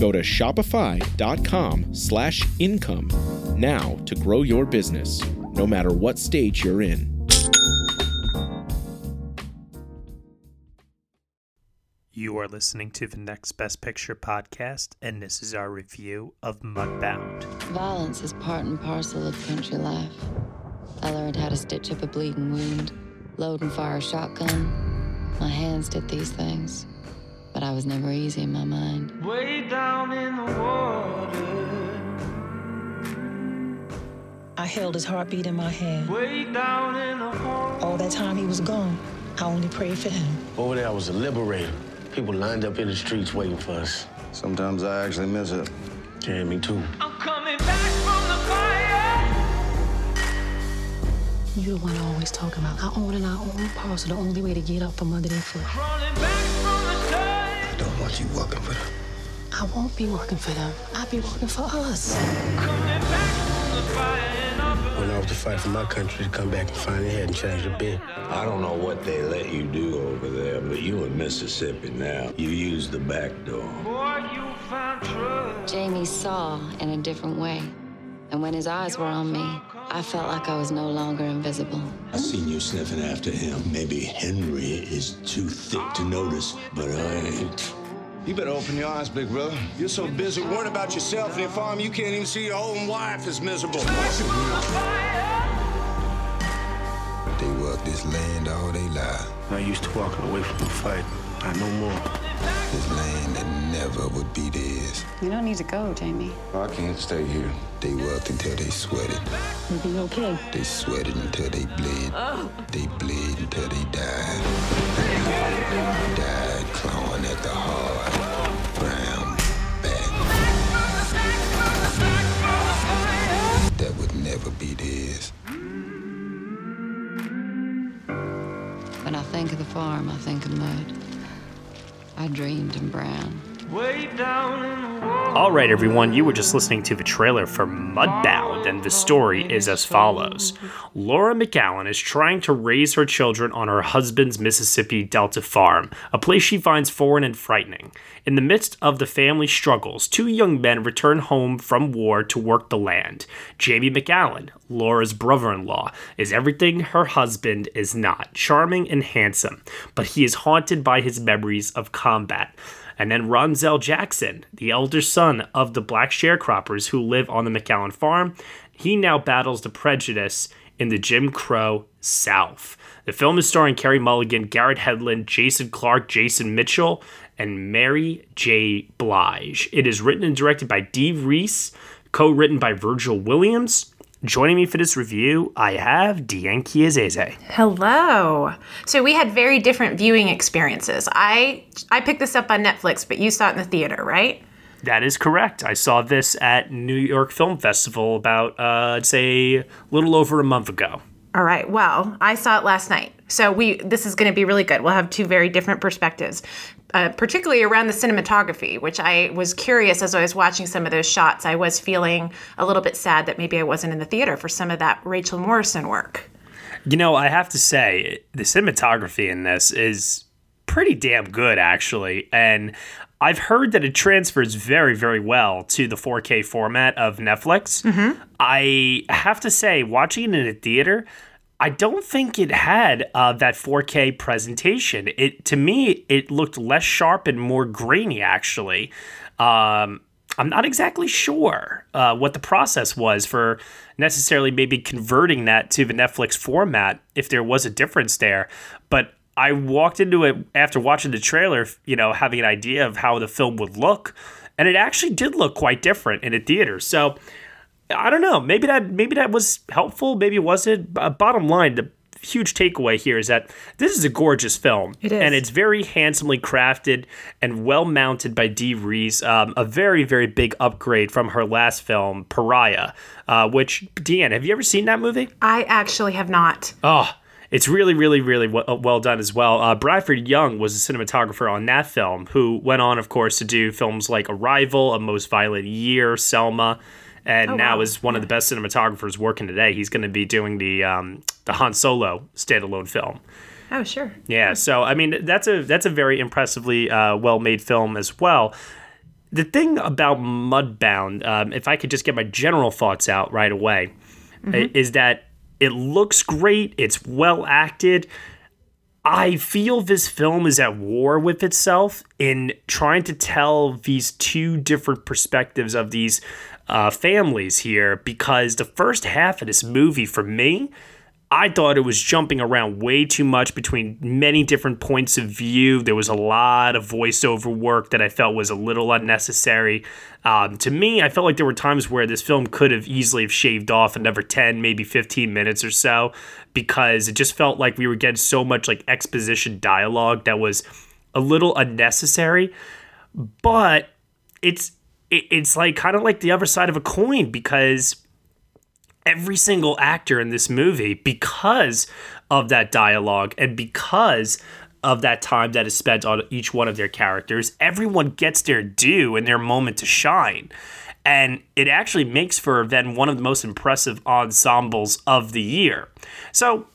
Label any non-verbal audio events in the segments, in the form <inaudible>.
Go to shopify.com slash income now to grow your business, no matter what stage you're in. You are listening to the Next Best Picture podcast, and this is our review of Mudbound. Violence is part and parcel of country life. I learned how to stitch up a bleeding wound, load and fire a shotgun. My hands did these things, but I was never easy in my mind. Way down in the water. I held his heartbeat in my hand. Way down in the hole. All that time he was gone, I only prayed for him. Over there I was a liberator. People lined up in the streets waiting for us. Sometimes I actually miss it. Yeah, me too. I'm coming back from the fire. You're the one I always talk about I own and I own parcel. The only way to get up from under their foot. Dirt. I don't you working for them. I won't be working for them. I'll be working for us. Coming back from the fire. And I'm Went off to fight for my country to come back and find it hadn't changed a bit. I don't know what they let you do over there, but you in Mississippi now. You use the back door. boy, you found trust. Jamie saw in a different way. And when his eyes were on me, I felt like I was no longer invisible. I seen you sniffing after him. Maybe Henry is too thick to notice, but I ain't. You better open your eyes, big brother. You're so busy worrying about yourself and your farm, you can't even see your own wife is miserable. They work this land all they life. I used to walking away from the fight. I no more. This land that never would be theirs. You don't need to go, Jamie. I can't stay here. They worked until they sweated. You'll be okay. They sweated until they bled. Oh. They bled until they died. died clawing at the hard, brown back. That would never be theirs. When I think of the farm, I think of mud. I dreamed in brown. All right, everyone, you were just listening to the trailer for Mudbound, and the story is as follows Laura McGowan is trying to raise her children on her husband's Mississippi Delta farm, a place she finds foreign and frightening. In the midst of the family struggles, two young men return home from war to work the land. Jamie McGowan, Laura's brother in law, is everything her husband is not charming and handsome, but he is haunted by his memories of combat. And then Ronsel Jackson, the elder son of the black sharecroppers who live on the McAllan farm, he now battles the prejudice in the Jim Crow South. The film is starring Carey Mulligan, Garrett Hedlund, Jason Clarke, Jason Mitchell, and Mary J. Blige. It is written and directed by Dee Rees, co written by Virgil Williams. Joining me for this review, I have Deanne Chiazese. Hello. So we had very different viewing experiences. I I picked this up on Netflix, but you saw it in the theater, right? That is correct. I saw this at New York Film Festival about, uh, I'd say, a little over a month ago. All right. Well, I saw it last night. So we this is going to be really good. We'll have two very different perspectives. Uh, particularly around the cinematography, which I was curious as I was watching some of those shots. I was feeling a little bit sad that maybe I wasn't in the theater for some of that Rachel Morrison work. You know, I have to say, the cinematography in this is pretty damn good, actually. And I've heard that it transfers very, very well to the 4K format of Netflix. I have to say, watching it in a theater, I don't think it had uh, that 4K presentation. It to me, it looked less sharp and more grainy. Actually, um, I'm not exactly sure uh, what the process was for necessarily maybe converting that to the Netflix format if there was a difference there. But I walked into it after watching the trailer, you know, having an idea of how the film would look, and it actually did look quite different in a theater. So I don't know. Maybe that maybe that was helpful. Maybe it wasn't. Uh, bottom line, the huge takeaway here is that this is a gorgeous film. It is. And it's very handsomely crafted and well mounted by Dee Rees. Um, a very, very big upgrade from her last film, Pariah, uh, which, Deanne, have you ever seen that movie? I actually have not. Oh, it's really, really, really well, well done as well. Uh, Bradford Young was a cinematographer on that film, who went on, of course, to do films like Arrival, A Most Violent Year, Selma, and Oh, now wow. is one of the best cinematographers working today. He's going to be doing the um, the Han Solo standalone film. Oh, sure. Yeah, so I mean that's a that's a very impressively uh, well made film as well. The thing about Mudbound, um, if I could just get my general thoughts out right away, i- is that it looks great. It's well acted. I feel this film is at war with itself in trying to tell these two different perspectives of these uh, families here because the first half of this movie, for me, I thought it was jumping around way too much between many different points of view. There was a lot of voiceover work that I felt was a little unnecessary. Um, to me, I felt like there were times where this film could have easily have shaved off another 10, maybe 15 minutes or so because it just felt like we were getting so much like exposition dialogue that was a little unnecessary. But it's it, it's like kind of like the other side of a coin because every single actor in this movie because of that dialogue and because of that time that is spent on each one of their characters everyone gets their due and their moment to shine. And it actually makes for then one of the most impressive ensembles of the year. So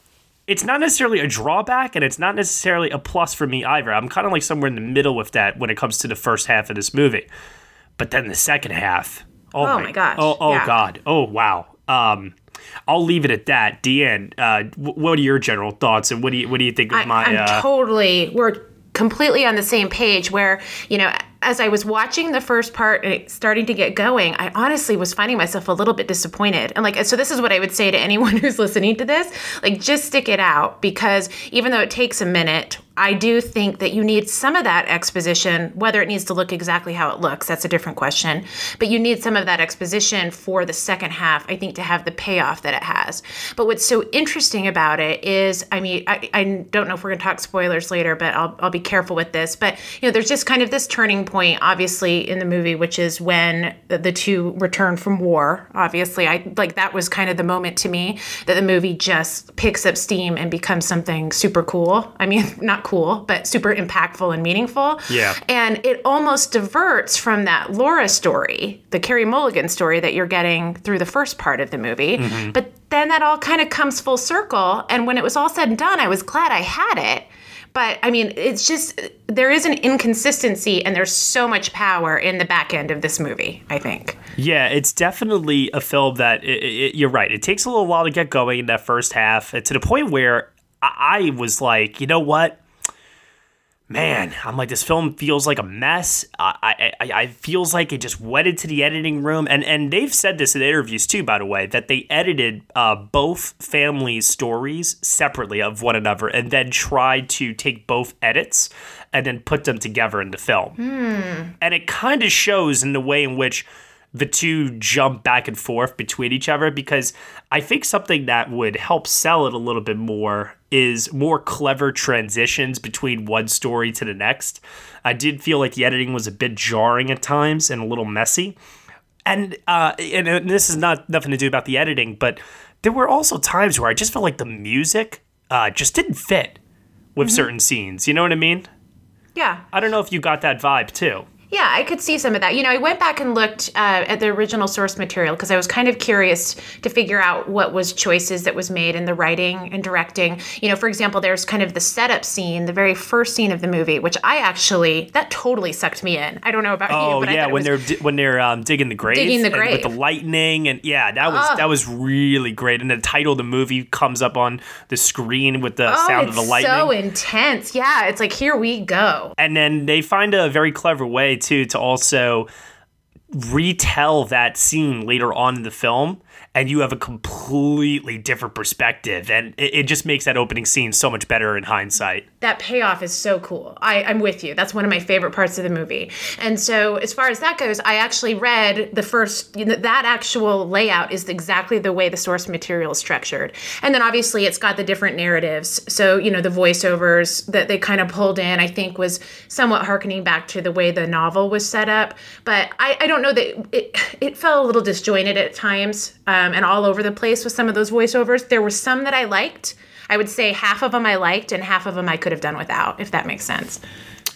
it's not necessarily a drawback and it's not necessarily a plus for me either. I'm kind of like somewhere in the middle with that when it comes to the first half of this movie but then the second half oh, Oh my gosh, oh, oh yeah. god oh wow um I'll leave it at that. Deanne, uh, what are your general thoughts, and what do you what do you think of I, my? I'm uh, totally. We're completely on the same page. Where you know, as I was watching the first part and starting to get going, I honestly was finding myself a little bit disappointed. And like, so this is what I would say to anyone <laughs> who's listening to this: like, just stick it out because even though it takes a minute. I do think that you need some of that exposition, whether it needs to look exactly how it looks, that's a different question. But you need some of that exposition for the second half, I think, to have the payoff that it has. But what's so interesting about it is, I mean, I, I don't know if we're going to talk spoilers later, but I'll, I'll be careful with this. But, you know, there's just kind of this turning point, obviously, in the movie, which is when the, the two return from war. Obviously, I like that was kind of the moment to me that the movie just picks up steam and becomes something super cool. I mean, <laughs> not cool, but super impactful and meaningful. Yeah. And it almost diverts from that Laura story, the Carey Mulligan story that you're getting through the first part of the movie. Mm-hmm. But then that all kind of comes full circle. And when it was all said and done, I was glad I had it. But I mean, it's just, there is an inconsistency and there's so much power in the back end of this movie, I think. Yeah, it's definitely a film that i i you're right. It takes a little while to get going in that first half, to the point where I was like, you know what? Man, I'm like this film feels like a mess. I, I, I, I feels like it just went to the editing room, and and they've said this in interviews too, by the way, that they edited uh, both families' stories separately of one another, and then tried to take both edits and then put them together in the film. And it kind of shows in the way in which the two jump back and forth between each other because I think something that would help sell it a little bit more is more clever transitions between one story to the next. I did feel like the editing was a bit jarring at times and a little messy. And uh, and, and this is not nothing to do about the editing, but there were also times where I just felt like the music uh, just didn't fit with certain scenes. You know what I mean? Yeah. I don't know if you got that vibe too. Yeah, I could see some of that. You know, I went back and looked uh, at the original source material because I was kind of curious to figure out what was choices that was made in the writing and directing. You know, for example, there's kind of the setup scene, the very first scene of the movie, which I actually that totally sucked me in. I don't know about you, Oh but I yeah, when they're di- when they're um, digging the grave, Digging the and with the lightning, and yeah, that was that was really great. And the title of the movie comes up on the screen with the oh, sound of the lightning. It's so intense. Yeah, it's like here we go. and then they find a very clever way too to also retell that scene later on in the film and you have a completely different perspective and it, it, just makes that opening scene so much better in hindsight. That payoff is so cool. I, i'm with you. That's one of my favorite parts of the movie. And so as far as that goes i actually read the first that actual layout is exactly the way the source material is structured. And then obviously it's got the different narratives. So you know the voiceovers that they kind of pulled in i think was somewhat harkening back to the way the novel was set up. But i, I don't know that it, it felt a little disjointed at times um, and all over the place with some of those voiceovers. There were some that I liked. I would say half of them I liked, and half of them I could have done without, if that makes sense.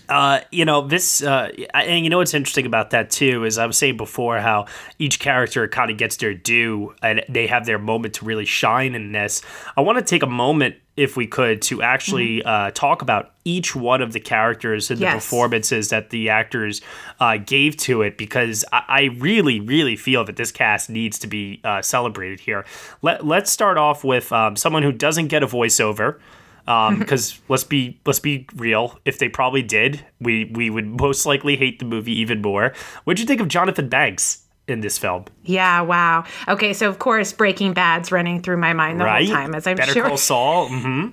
Uh, you know this, uh, and you know what's interesting about that too is I was saying before how each character kind of gets their due and they have their moment to really shine in this. I want to take a moment if we could, to actually mm-hmm. uh, talk about each one of the characters and yes. the performances that the actors uh, gave to it, because I-, I, really, really feel that this cast needs to be uh, celebrated here. Let Let's start off with um, someone who doesn't get a voiceover. Because um, <laughs> let's be let's be real, if they probably did, we we would most likely hate the movie even more. What'd you think of Jonathan Banks? In this film. Yeah, wow. Okay, so of course Breaking Bad's running through my mind the right? whole time, as I'm Better sure. Call Saul. <laughs> Mm-hmm.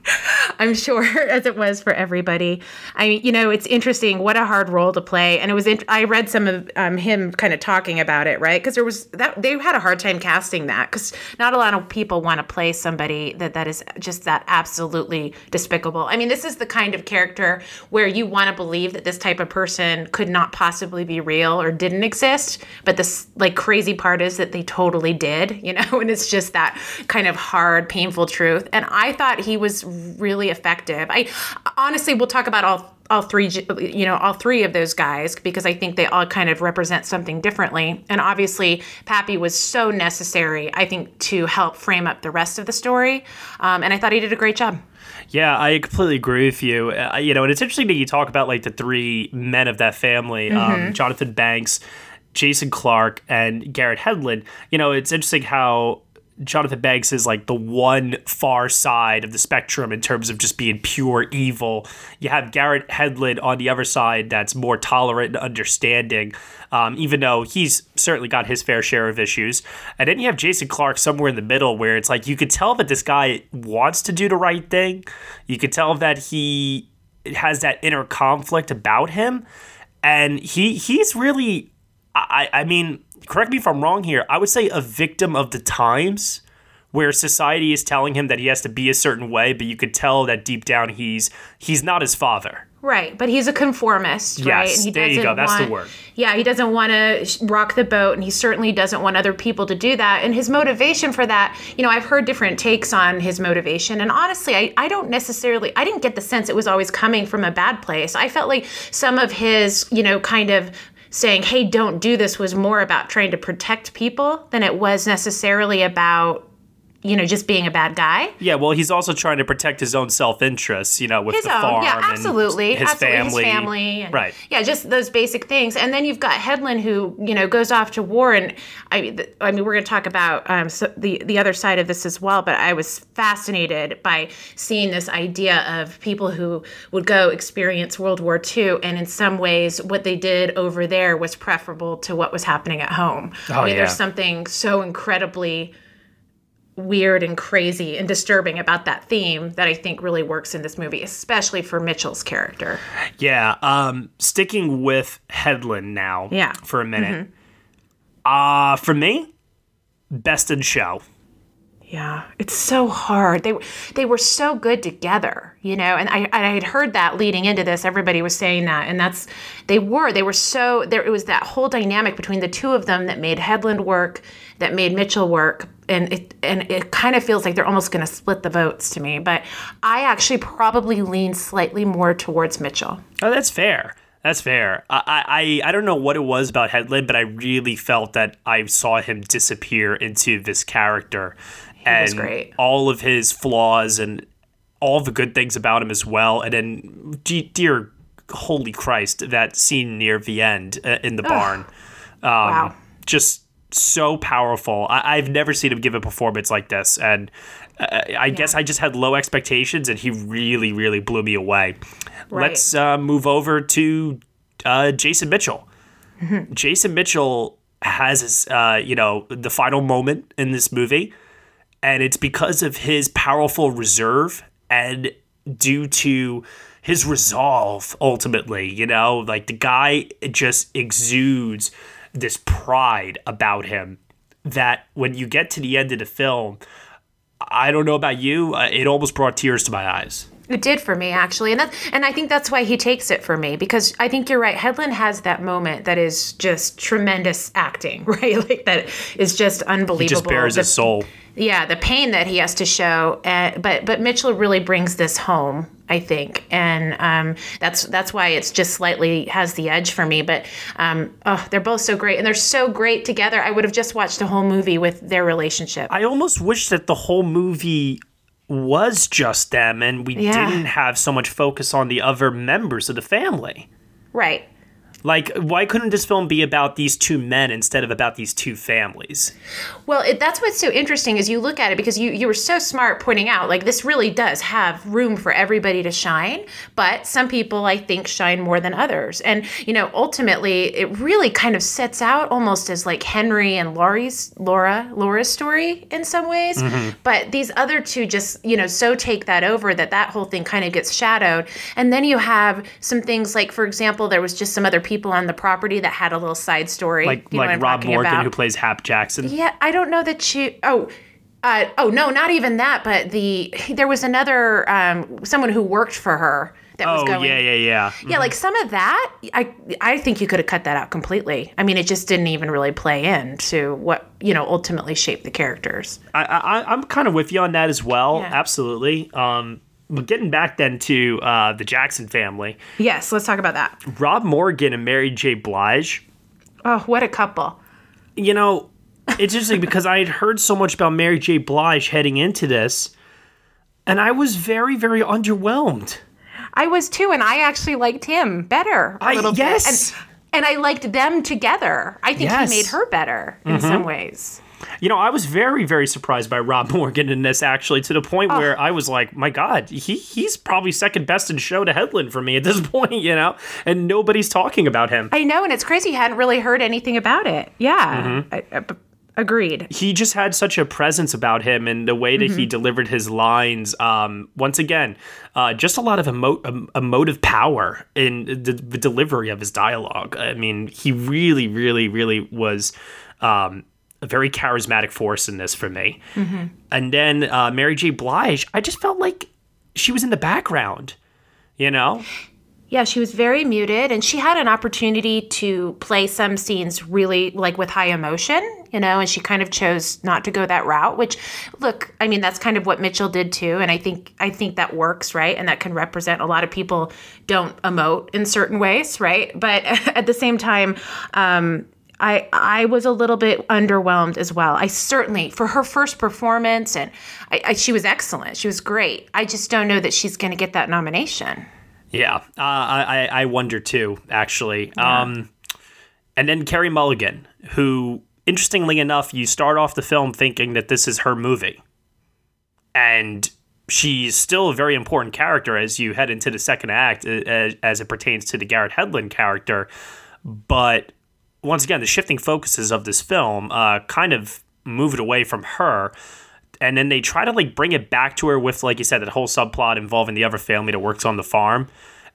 I'm sure, <laughs> as it was for everybody. I mean, you know, it's interesting. What a hard role to play, and it was. I read some of um, him kind of talking about it, right? Because there was that they had a hard time casting that because not a lot of people want to play somebody that that is just that absolutely despicable. I mean, this is the kind of character where you want to believe that this type of person could not possibly be real or didn't exist, but this like crazy part is that they totally did, you know, <laughs> and it's just that kind of hard, painful truth. And I thought he was really effective. I honestly, we'll talk about all all three you know all three of those guys because i think they all kind of represent something differently and obviously pappy was so necessary i think to help frame up the rest of the story um, and i thought he did a great job yeah, I completely agree with you. Uh, you know, and it's interesting that you talk about like the three men of that family: um, mm-hmm. um, Jonathan Banks, Jason Clarke and Garrett Hedlund, you know, it's interesting how Jonathan Banks is like the one far side of the spectrum in terms of just being pure evil. You have Garrett Hedlund on the other side that's more tolerant and understanding, um, even though he's certainly got his fair share of issues. And then you have Jason Clarke somewhere in the middle where it's like you could tell that this guy wants to do the right thing. You could tell that he has that inner conflict about him. And he he's really I, I mean, correct me if I'm wrong here. I would say a victim of the times where society is telling him that he has to be a certain way, but you could tell that deep down he's he's not his father. Right, but he's a conformist, yes, right? And he there you go. That's want, the word. Yeah, he doesn't want to rock the boat, and he certainly doesn't want other people to do that. And his motivation for that, you know, I've heard different takes on his motivation, and honestly, I, I don't necessarily, I didn't get the sense it was always coming from a bad place. I felt like some of his, you know, kind of saying, hey, don't do this was more about trying to protect people than it was necessarily about you know, just being a bad guy. Yeah, well, he's also trying to protect his own self interests, you know, with his the own, farm yeah, absolutely, his absolutely. family, his family, and, right? Yeah, just those basic things. And then you've got Hedlund, who you know goes off to war, and I mean, I mean, we're going to talk about um, so the the other side of this as well. But I was fascinated by seeing this idea of people who would go experience World War II, and in some ways, what they did over there was preferable to what was happening at home. Oh, I mean, yeah. there's something so incredibly weird and crazy and disturbing about that theme that I think really works in this movie, especially for Mitchell's character. Yeah. Um, sticking with Hedlund now yeah. for a minute. Mm-hmm. Uh, for me, best in show. Yeah, it's so hard. They they were so good together, you know. And I I had heard that leading into this. Everybody was saying that, and that's they were they were so there. It was that whole dynamic between the two of them that made Hedlund work, that made Mitchell work, and it and it kind of feels like they're almost going to split the votes to me. But I actually probably lean slightly more towards Mitchell. Oh, that's fair. That's fair. I, I I don't know what it was about Hedlund, but I really felt that I saw him disappear into this character and all of his flaws and all the good things about him as well. And then, dear holy Christ, that scene near the end uh, in the Ugh. barn, um, wow, just so powerful. I- have never seen him give a performance like this, and uh, I yeah. guess I just had low expectations, and he really, really blew me away. Right. Let's uh, move over to uh, Jason Mitchell. Mm-hmm. Jason Mitchell has uh, you know, the final moment in this movie. And it's because of his powerful reserve and due to his resolve ultimately, you know, like the guy just exudes this pride about him that when you get to the end of the film, I don't know about you, uh, it almost brought tears to my eyes. It did for me actually, and that and I think that's why he takes it for me because I think you're right. Hedlund has that moment that is just tremendous acting, <laughs> right? Like that is just unbelievable. He just bears The- his soul. Yeah, the pain that he has to show, uh, but but Mitchell really brings this home, I think, and um, that's that's why it's just slightly has the edge for me. But um, oh, they're both so great, and they're so great together. I would have just watched the whole movie with their relationship. I almost wish that the whole movie was just them and we Yeah. didn't have so much focus on the other members of the family. right. Like, why couldn't this film be about these two men instead of about these two families? Well, it, that's what's so interesting is you look at it because you you were so smart pointing out like this really does have room for everybody to shine, but some people I think shine more than others. And you know, ultimately it really kind of sets out almost as like Henry and Laurie's Laura Laura's story in some ways, mm-hmm. but these other two just, you know, so take that over that that whole thing kind of gets shadowed. And then you have some things like for example, there was just some other people on the property that had a little side story Like, you know like Rob Morgan, about. who plays Hap Jackson. Yeah, I don't know that she. Oh, uh, oh no, not even that. But the there was another um, someone who worked for her that was going. Oh, yeah, yeah, yeah. Yeah, like some of that, I I think you could have cut that out completely. I mean, it just didn't even really play into what you know ultimately shaped the characters. I, I, I'm kind of with you on that as well. Yeah. Absolutely. Um, but getting back then to uh, the Jackson family, Yes, let's talk about that. Rob Morgan and Mary J. Blige. Oh, what a couple! You know, it's interesting because I had heard so much about Mary J. Blige heading into this, and I was very, very underwhelmed. I was too, and I actually liked him better. A I- little yes. bit. And, and I liked them together. I think Yes. he made her better in some ways. You know, I was very, very surprised by Rob <laughs> Morgan in this actually, to the point Oh. where I was like, my God, he he's probably second best in show to Hedlund for me at this <laughs> point, you know, and nobody's talking about him. I know, and it's crazy. You hadn't really heard anything about it. Yeah, Mm-hmm. I, I- b- agreed. he just had such a presence about him and the way that he delivered his lines. Um, once again, uh, just a lot of emo- em- emotive power in the, the delivery of his dialogue. I mean, he really, really, really was um, a very charismatic force in this for me. And then uh, Mary J. Blige, I just felt like she was in the background. You know, Yeah, she was very muted, and she had an opportunity to play some scenes really like with high emotion, you know, and she kind of chose not to go that route. Which, look, I mean, that's kind of what Mitchell did too, and I think I think that works, right? And that can represent a lot of people don't emote in certain ways, right? But <laughs> at the same time, um, I I was a little bit underwhelmed as well. I certainly for her first performance, and I, I, she was excellent. She was great. I just don't know that she's going to get that nomination. Yeah, uh, I I wonder too, actually. Um, and then Carey Mulligan, who, interestingly enough, you start off the film thinking that this is her movie, and she's still a very important character as you head into the second act, as, as it pertains to the Garrett Hedlund character. But once again, the shifting focuses of this film uh, kind of move it away from her. And then they try to like bring it back to her with like you said that whole subplot involving the other family that works on the farm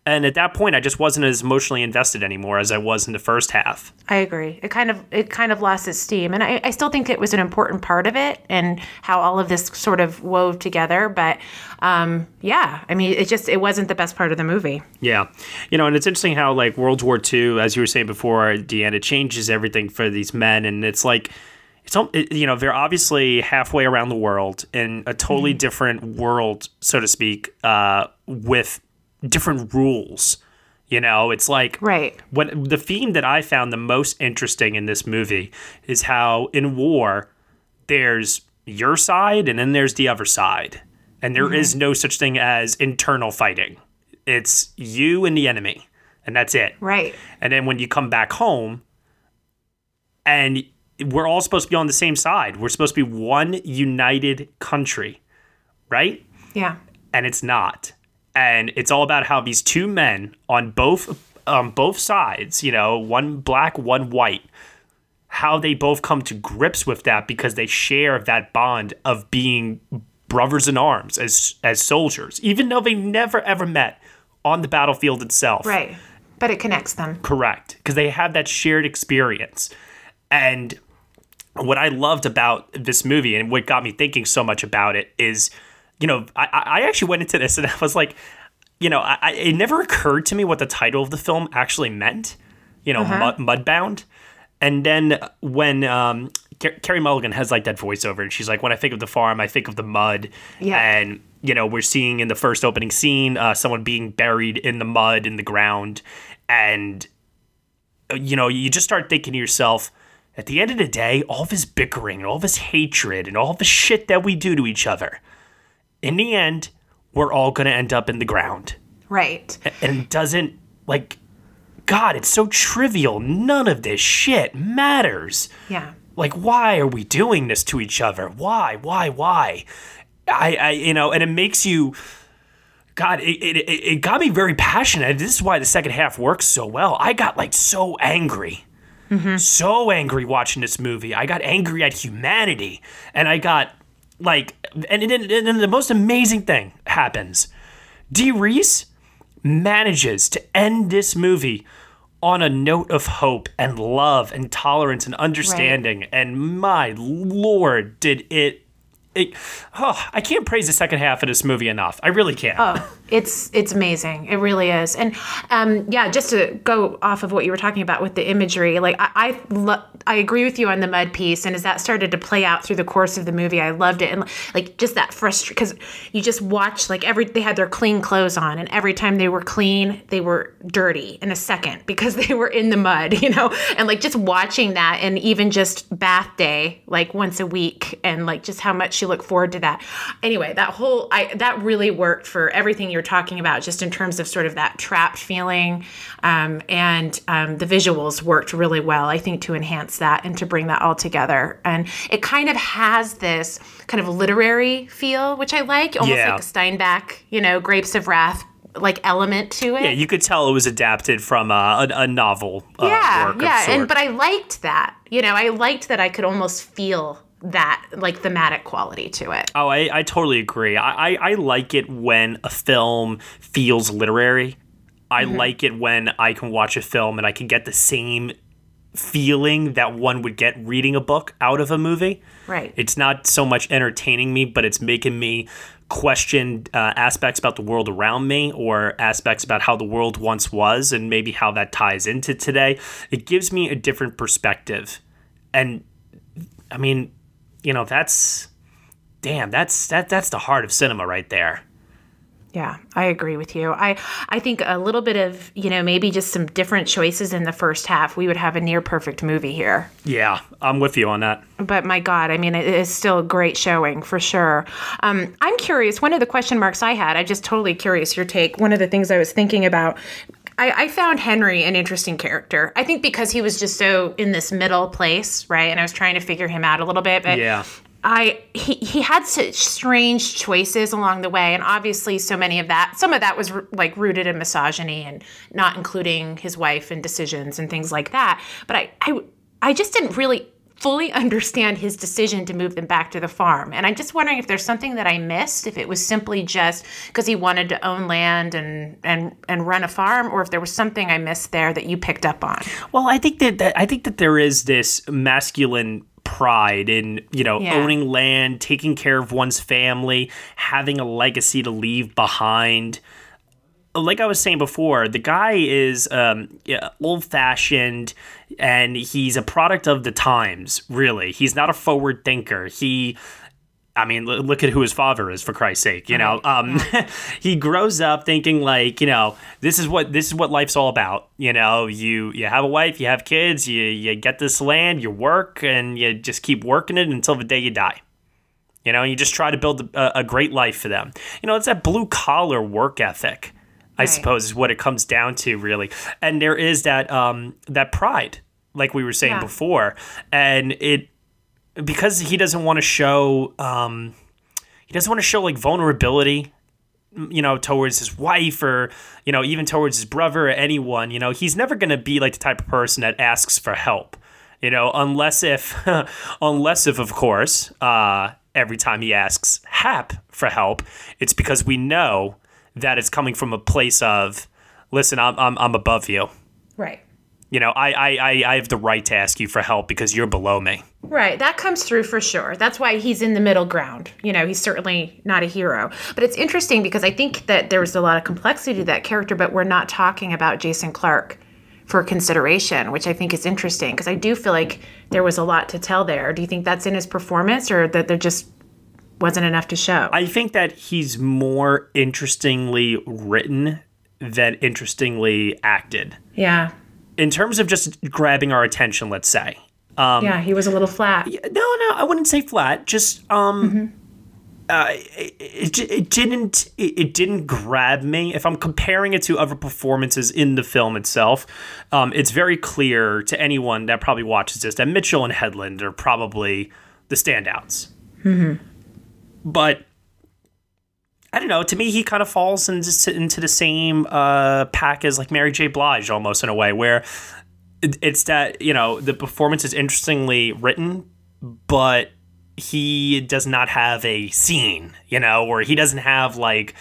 and at that point i just wasn't as emotionally invested anymore as i was in the first half I agree. It kind of it kind of lost its steam, and I, I still think it was an important part of it and how all of this sort of wove together. But um, yeah, I mean, it just it wasn't the best part of the movie. yeah you know and it's interesting how like world war ii as you were saying before deanna changes everything for these men and it's like it's you know they're obviously halfway around the world in a totally different world so to speak uh, with different rules you know it's like Right. what the theme that I found the most interesting in this movie is how in war there's your side and then there's the other side. And there is mm-hmm. no such thing as internal fighting. It's you and the enemy. And that's it. Right. And then when you come back home and we're all supposed to be on the same side. We're supposed to be one united country, right? Yeah. and it's not. And it's all about how these two men on both um, both sides, you know, one black, one white, how they both come to grips with that because they share that bond of being brothers in arms as as soldiers, even though they never ever met on the battlefield itself. Right. But it connects them. Correct. Because they have that shared experience. And what I loved about this movie and what got me thinking so much about it is, you know, I, I actually went into this and <laughs> I was like, you know, I, I- it never occurred to me what the title of the film actually meant, you know, Uh-huh. mud, Mudbound. And then when um, Car- Carey Mulligan has like that voiceover, and she's like, "When I think of the farm, I think of the mud." Yeah. And you know, we're seeing in the first opening scene uh, someone being buried in the mud in the ground, and you know, you just start thinking to yourself, at the end of the day, all of this bickering and all this hatred and all the shit that we do to each other, in the end, we're all gonna end up in the ground. Right. and it doesn't like god it's so trivial. None of this shit matters. Yeah. like why are we doing this to each other? Why why why? I i you know and it makes you god it, it, it it got me very passionate. This is why the second half works so well. I got like so angry. Mm-hmm. So angry watching this movie. I got angry at humanity. And i got like and, and, and the most amazing thing happens Dee Rees manages to end this movie on a note of hope and love and tolerance and understanding. And my lord, did it. it oh, I can't praise the second half of this movie enough. I really can't. Oh, <laughs> it's it's amazing. It really is. And um, yeah, just to go off of what you were talking about with the imagery, like I I, lo- I agree with you on the mud piece. And as that started to play out through the course of the movie, I loved it. And like just that frustration because you just watch like every they had their clean clothes on, and every time they were clean, they were dirty in a second <laughs> because they were in the mud, you know. And like just watching that, and even just bath day like once a week, and like just how much you look forward to that. Anyway, that whole I that really worked for everything you're talking about, just in terms of sort of that trapped feeling, um, and um, the visuals worked really well. I think to enhance that and to bring that all together, and it kind of has this kind of literary feel, which I like, almost Yeah. like Steinbeck, you know, Grapes of Wrath like element to it. yeah, you could tell it was adapted from uh, a, a novel. Uh, yeah, yeah, and but I liked that. You know, I liked that I could almost feel that like thematic quality to it. Oh, I, I totally agree. I, I, I like it when a film feels literary. I Mm-hmm. like it when I can watch a film and I can get the same feeling that one would get reading a book out of a movie. Right. It's not so much entertaining me, but it's making me question uh, aspects about the world around me or aspects about how the world once was and maybe how that ties into today. It gives me a different perspective. And I mean, you know, that's damn, that's that that's the heart of cinema right there. Yeah, I agree with you. I I think a little bit of, you know, maybe just some different choices in the first half, we would have a near perfect movie here. Yeah, I'm with you on that. But my God, I mean, it is still a great showing for sure. Um, I'm curious. One of the question marks I had, I'm just totally curious your take. One of the things I was thinking about, I, I found Henry an interesting character. I think because he was just so in this middle place, right? And I was trying to figure him out a little bit. But Yeah. I he he had such strange choices along the way, and obviously so many of that. Some of that was r- like rooted in misogyny and not including his wife and decisions and things like that. But I I I just didn't really fully understand his decision to move them back to the farm. And I'm just wondering if there's something that I missed, if it was simply just because he wanted to own land and and and run a farm, or if there was something I missed there that you picked up on. Well, I think that, that I think that there is this masculine pride in you know Yeah. owning land, taking care of one's family, having a legacy to leave behind. Like I was saying before, the guy is um, yeah, old fashioned and he's a product of the times, really. He's not a forward thinker. He I mean, look at who his father is, for Christ's sake. You know, um, <laughs> he grows up thinking like, you know, this is what this is what life's all about. You know, you you have a wife, you have kids, you you get this land, you work, and you just keep working it until the day you die. You know, you just try to build a, a great life for them. You know, it's that blue collar work ethic. I suppose is what it comes down to, really. And there is that um, that pride, like we were saying Yeah. before, and it because he doesn't want to show um, he doesn't want to show like vulnerability you know towards his wife or you know even towards his brother or anyone you know he's never going to be like the type of person that asks for help You know, unless if, <laughs> unless if, of course, uh, every time he asks Hap for help, it's because we know that it's coming from a place of, listen, I'm, I'm, I'm above you. Right. You know, I, I, I, I have the right to ask you for help because you're below me. Right, that comes through for sure. That's why he's in the middle ground. You know, he's certainly not a hero. But it's interesting because I think that there was a lot of complexity to that character, but we're not talking about Jason Clarke for consideration, which I think is interesting because I do feel like there was a lot to tell there. Do you think that's in his performance or that they're just wasn't enough to show? I think that he's more interestingly written than interestingly acted. yeah. In terms of just grabbing our attention, let's say. Um, yeah, he was a little flat. No, no, I wouldn't say flat. Just um, uh, it, it, it didn't it, it didn't grab me. If I'm comparing it to other performances in the film itself, um, it's very clear to anyone that probably watches this that Mitchell and Hedlund are probably the standouts. Mm-hmm. But I don't know. To me, he kind of falls into, into the same uh, pack as like Mary J. Blige, almost in a way, where it's that you know the performance is interestingly written, but he does not have a scene, you know, or he doesn't have like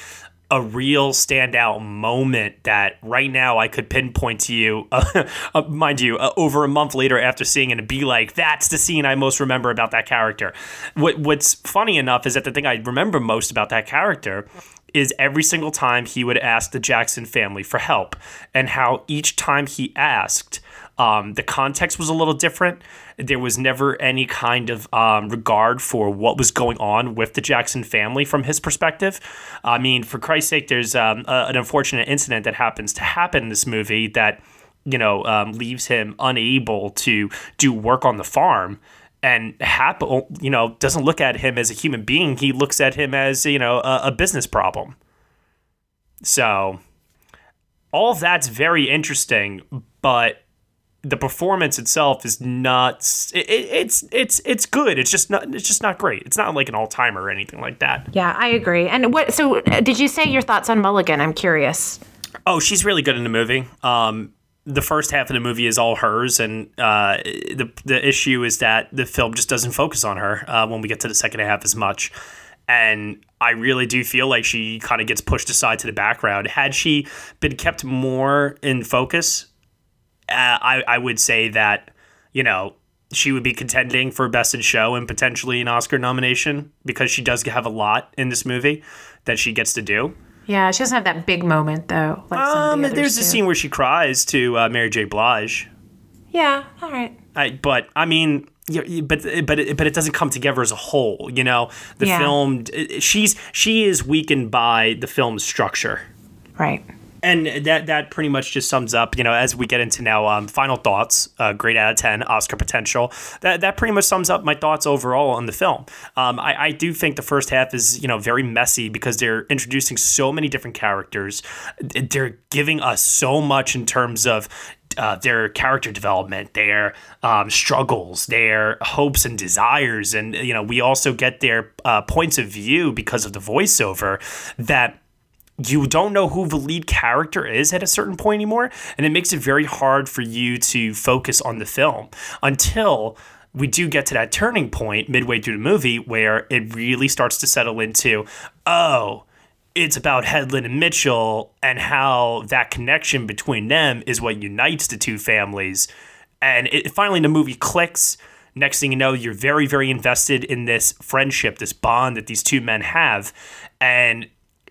a real standout moment that right now I could pinpoint to you, uh, <laughs> uh, mind you, uh, over a month later after seeing it and be like, that's the scene I most remember about that character. What What's funny enough is that the thing I remember most about that character is every single time he would ask the Jackson family for help, and how each time he asked, um, the context was a little different. There was never any kind of um, regard for what was going on with the Jackson family from his perspective. I mean, for Christ's sake, there's um, a, an unfortunate incident that happens to happen in this movie that you know um, leaves him unable to do work on the farm. And Hap, you know, doesn't look at him as a human being. He looks at him as you know a, a business problem. So all that's very interesting, but the performance itself is not. It, it, it's it's it's good. It's just not. It's just not great. It's not like an all timer or anything like that. Yeah, I agree. And what? So, uh, did you say your thoughts on Mulligan? I'm curious. Oh, she's really good in the movie. Um, the first half of the movie is all hers, and uh, the the issue is that the film just doesn't focus on her uh, when we get to the second half as much. And I really do feel like she kind of gets pushed aside to the background. Had she been kept more in focus, I I would say that you know she would be contending for best in show and potentially an Oscar nomination because she does have a lot in this movie that she gets to do. Yeah, she doesn't have that big moment though. Like Um, the there's a scene where she cries to uh, Mary J. Blige. Yeah, all right. I, but I mean, but but it, but it doesn't come together as a whole. You know, the Yeah. film she's she is weakened by the film's structure. Right. And that that pretty much just sums up, you know, as we get into now, um, final thoughts, uh, grade out of ten, Oscar potential. That that pretty much sums up my thoughts overall on the film. Um, I, I do think the first half is, you know, very messy because they're introducing so many different characters. They're giving us so much in terms of uh, their character development, their um, struggles, their hopes and desires, and you know, we also get their uh, points of view because of the voiceover that you don't know who the lead character is at a certain point anymore, and it makes it very hard for you to focus on the film until we do get to that turning point midway through the movie where it really starts to settle into, oh, it's about Hedlund and Mitchell and how that connection between them is what unites the two families. And it finally the movie clicks. Next thing you know, you're very, very invested in this friendship, this bond that these two men have. And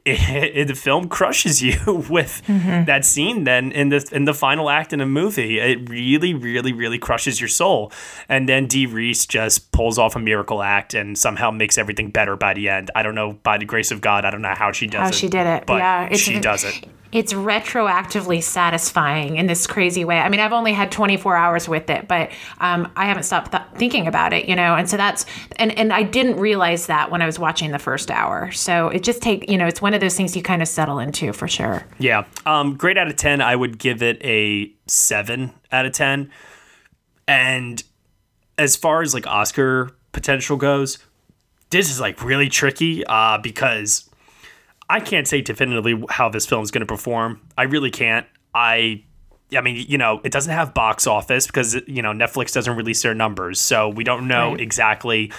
it, <laughs> it- the film crushes you <laughs> with mm-hmm. that scene then in the in the final act in a movie. It really, really, really crushes your soul. And then Dee Rees just pulls off a miracle act and somehow makes everything better by the end. I don't know, by the grace of God, I don't know how she does How it. she did it. But yeah, she does it. It's retroactively satisfying in this crazy way. I mean, I've only had 24 hours with it, but um, I haven't stopped th- thinking about it, you know. And so that's and and I didn't realize that when I was watching the first hour. So it just take you know, it's one of those things you kind of settle into for sure. Yeah. Um, grade out of 10, I would give it a 7 out of 10. And as far as like Oscar potential goes, this is like really tricky uh, because I can't say definitively how this film is going to perform. I really can't. I I mean, you know, it doesn't have box office because you know Netflix doesn't release their numbers, so we don't know Right. exactly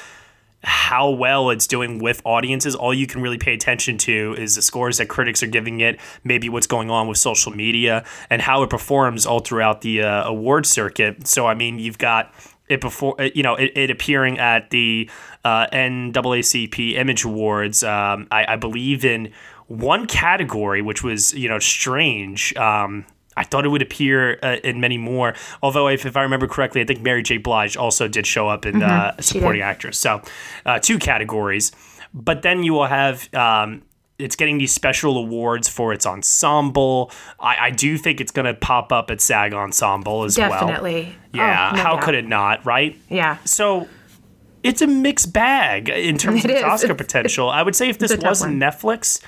how well it's doing with audiences. All you can really pay attention to is the scores that critics are giving it, maybe what's going on with social media, and how it performs all throughout the uh, award circuit. So, I mean, you've got it before, you know, it, it appearing at the uh, NAACP Image Awards. Um, I, I believe in one category, which was you know strange. Um, I thought it would appear uh, in many more. Although, if, if I remember correctly, I think Mary J. Blige also did show up in uh, supporting actress. So, uh, two categories. But then you will have. Um, it's getting these special awards for its ensemble. I, I do think it's going to pop up at SAG Ensemble as well. Definitely. Oh, yeah, Oh, no how doubt. could it not, right? Yeah. So it's a mixed bag in terms <laughs> It of its is. Oscar <laughs> potential. I would say if this it's a tough wasn't. Netflix,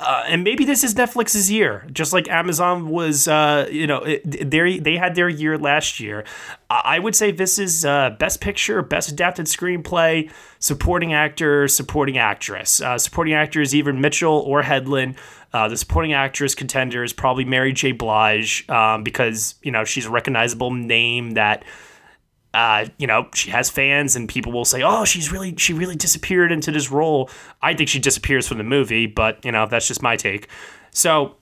uh, and maybe this is Netflix's year, just like Amazon was. Uh, you know, they they had their year last year. I would say this is uh, best picture, best adapted screenplay, supporting actor, supporting actress. Uh, supporting actor is either Mitchell or Hedlund. Uh, the supporting actress contender is probably Mary J. Blige um, because you know she's a recognizable name that uh, you know, she has fans and people will say, "Oh, she's really she really disappeared into this role." I think she disappears from the movie, but you know, that's just my take. So,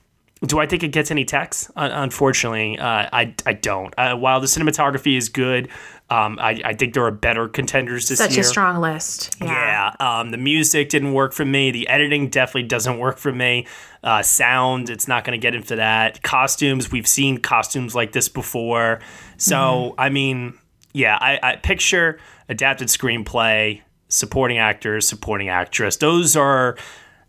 do I think it gets any text? Un- unfortunately, uh, I I don't. Uh, while the cinematography is good, um, I I think there are better contenders this Such year. a strong list. Yeah, um, the music didn't work for me. The editing definitely doesn't work for me. Uh, sound, it's not going to get into that. Costumes, we've seen costumes like this before. So, I mean, yeah, I, I picture adapted screenplay, supporting actors, supporting actress. Those are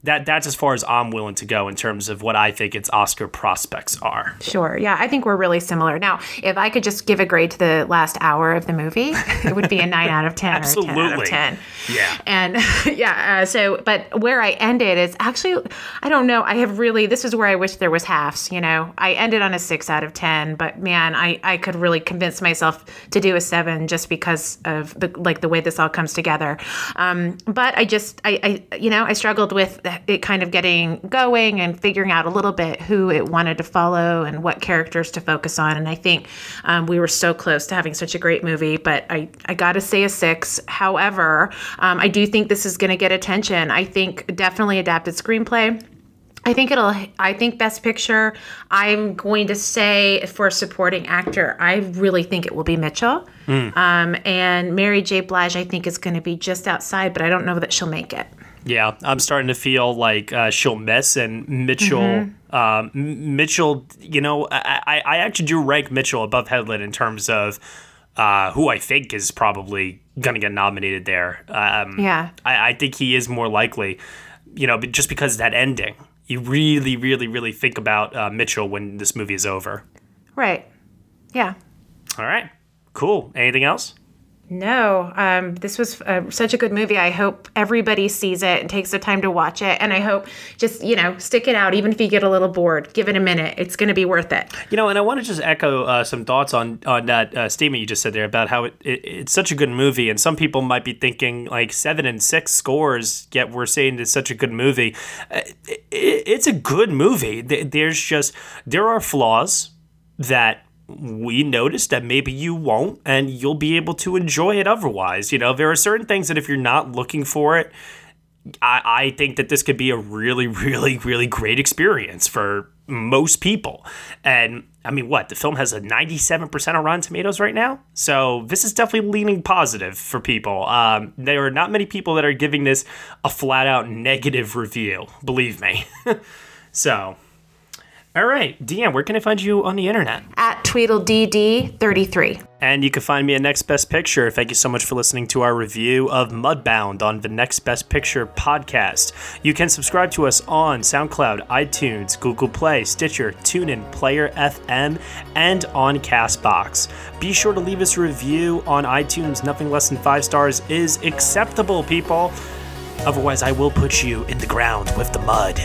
that. That's as far as I'm willing to go in terms of what I think its Oscar prospects are. Sure. Yeah, I think we're really similar. Now, if I could just give a grade to the last hour of the movie, it would be a 9 out of 10 or 10 out Absolutely. of 10. Yeah. And <laughs> yeah, uh, so, but where I ended is actually, I don't know. I have really, this is where I wish there was halves, you know. I ended on a 6 out of 10, but man, I, I could really convince myself to do a 7 just because of the, like the way this all comes together. Um, but I just, I, I, you know, I struggled with it kind of getting going and figuring out a little bit who it wanted to follow and what characters to focus on. And I think um, we were so close to having such a great movie, but I, I got to say a six. However, um, I do think this is going to get attention. I think definitely adapted screenplay. I think it'll. I think Best Picture. I'm going to say for supporting actor, I really think it will be Mitchell. Um, and Mary J. Blige, I think is going to be just outside, but I don't know that she'll make it. Yeah, I'm starting to feel like uh, she'll miss, and Mitchell, um, Mitchell. You know, I, I, I actually do rank Mitchell above Hedlund in terms of uh, who I think is probably gonna get nominated there. Um, Yeah. I, I think he is more likely. You know, just because of that ending, you really, really, really think about uh, Mitchell when this movie is over. Right. Yeah. All right, cool. Anything else? No, um, this was uh, such a good movie. I hope everybody sees it and takes the time to watch it. And I hope just, you know, stick it out. Even if you get a little bored, give it a minute. It's going to be worth it. You know, and I want to just echo uh, some thoughts on on that uh, statement you just said there about how it, it, it's such a good movie, and some people might be thinking like seven and six scores, yet we're saying it's such a good movie. Uh, it, it's a good movie. There's just there are flaws that we notice that maybe you won't, and you'll be able to enjoy it otherwise. You know, there are certain things that if you're not looking for it, I, I think that this could be a really, <laughs> really, really great experience for most people. And I mean, what? The film has a 97% on Rotten Tomatoes right now. So this is definitely leaning positive for people. Um, there are not many people that are giving this a flat out negative review, believe me. <laughs> so, all right, Deanne, where can I find you on the internet? At TweedleDD33. And you can find me at Next Best Picture. Thank you so much for listening to our review of Mudbound on the Next Best Picture podcast. You can subscribe to us on SoundCloud, iTunes, Google Play, Stitcher, TuneIn, Player FM, and on Castbox. Be sure to leave us a review on iTunes. Nothing less than five stars is acceptable, people. Otherwise, I will put you in the ground with the mud.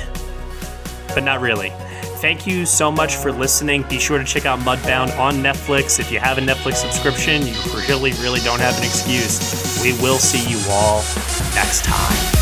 But not really. Thank you so much for listening. Be sure to check out Mudbound on Netflix. If you have a Netflix subscription, you really, really don't have an excuse. We will see you all next time.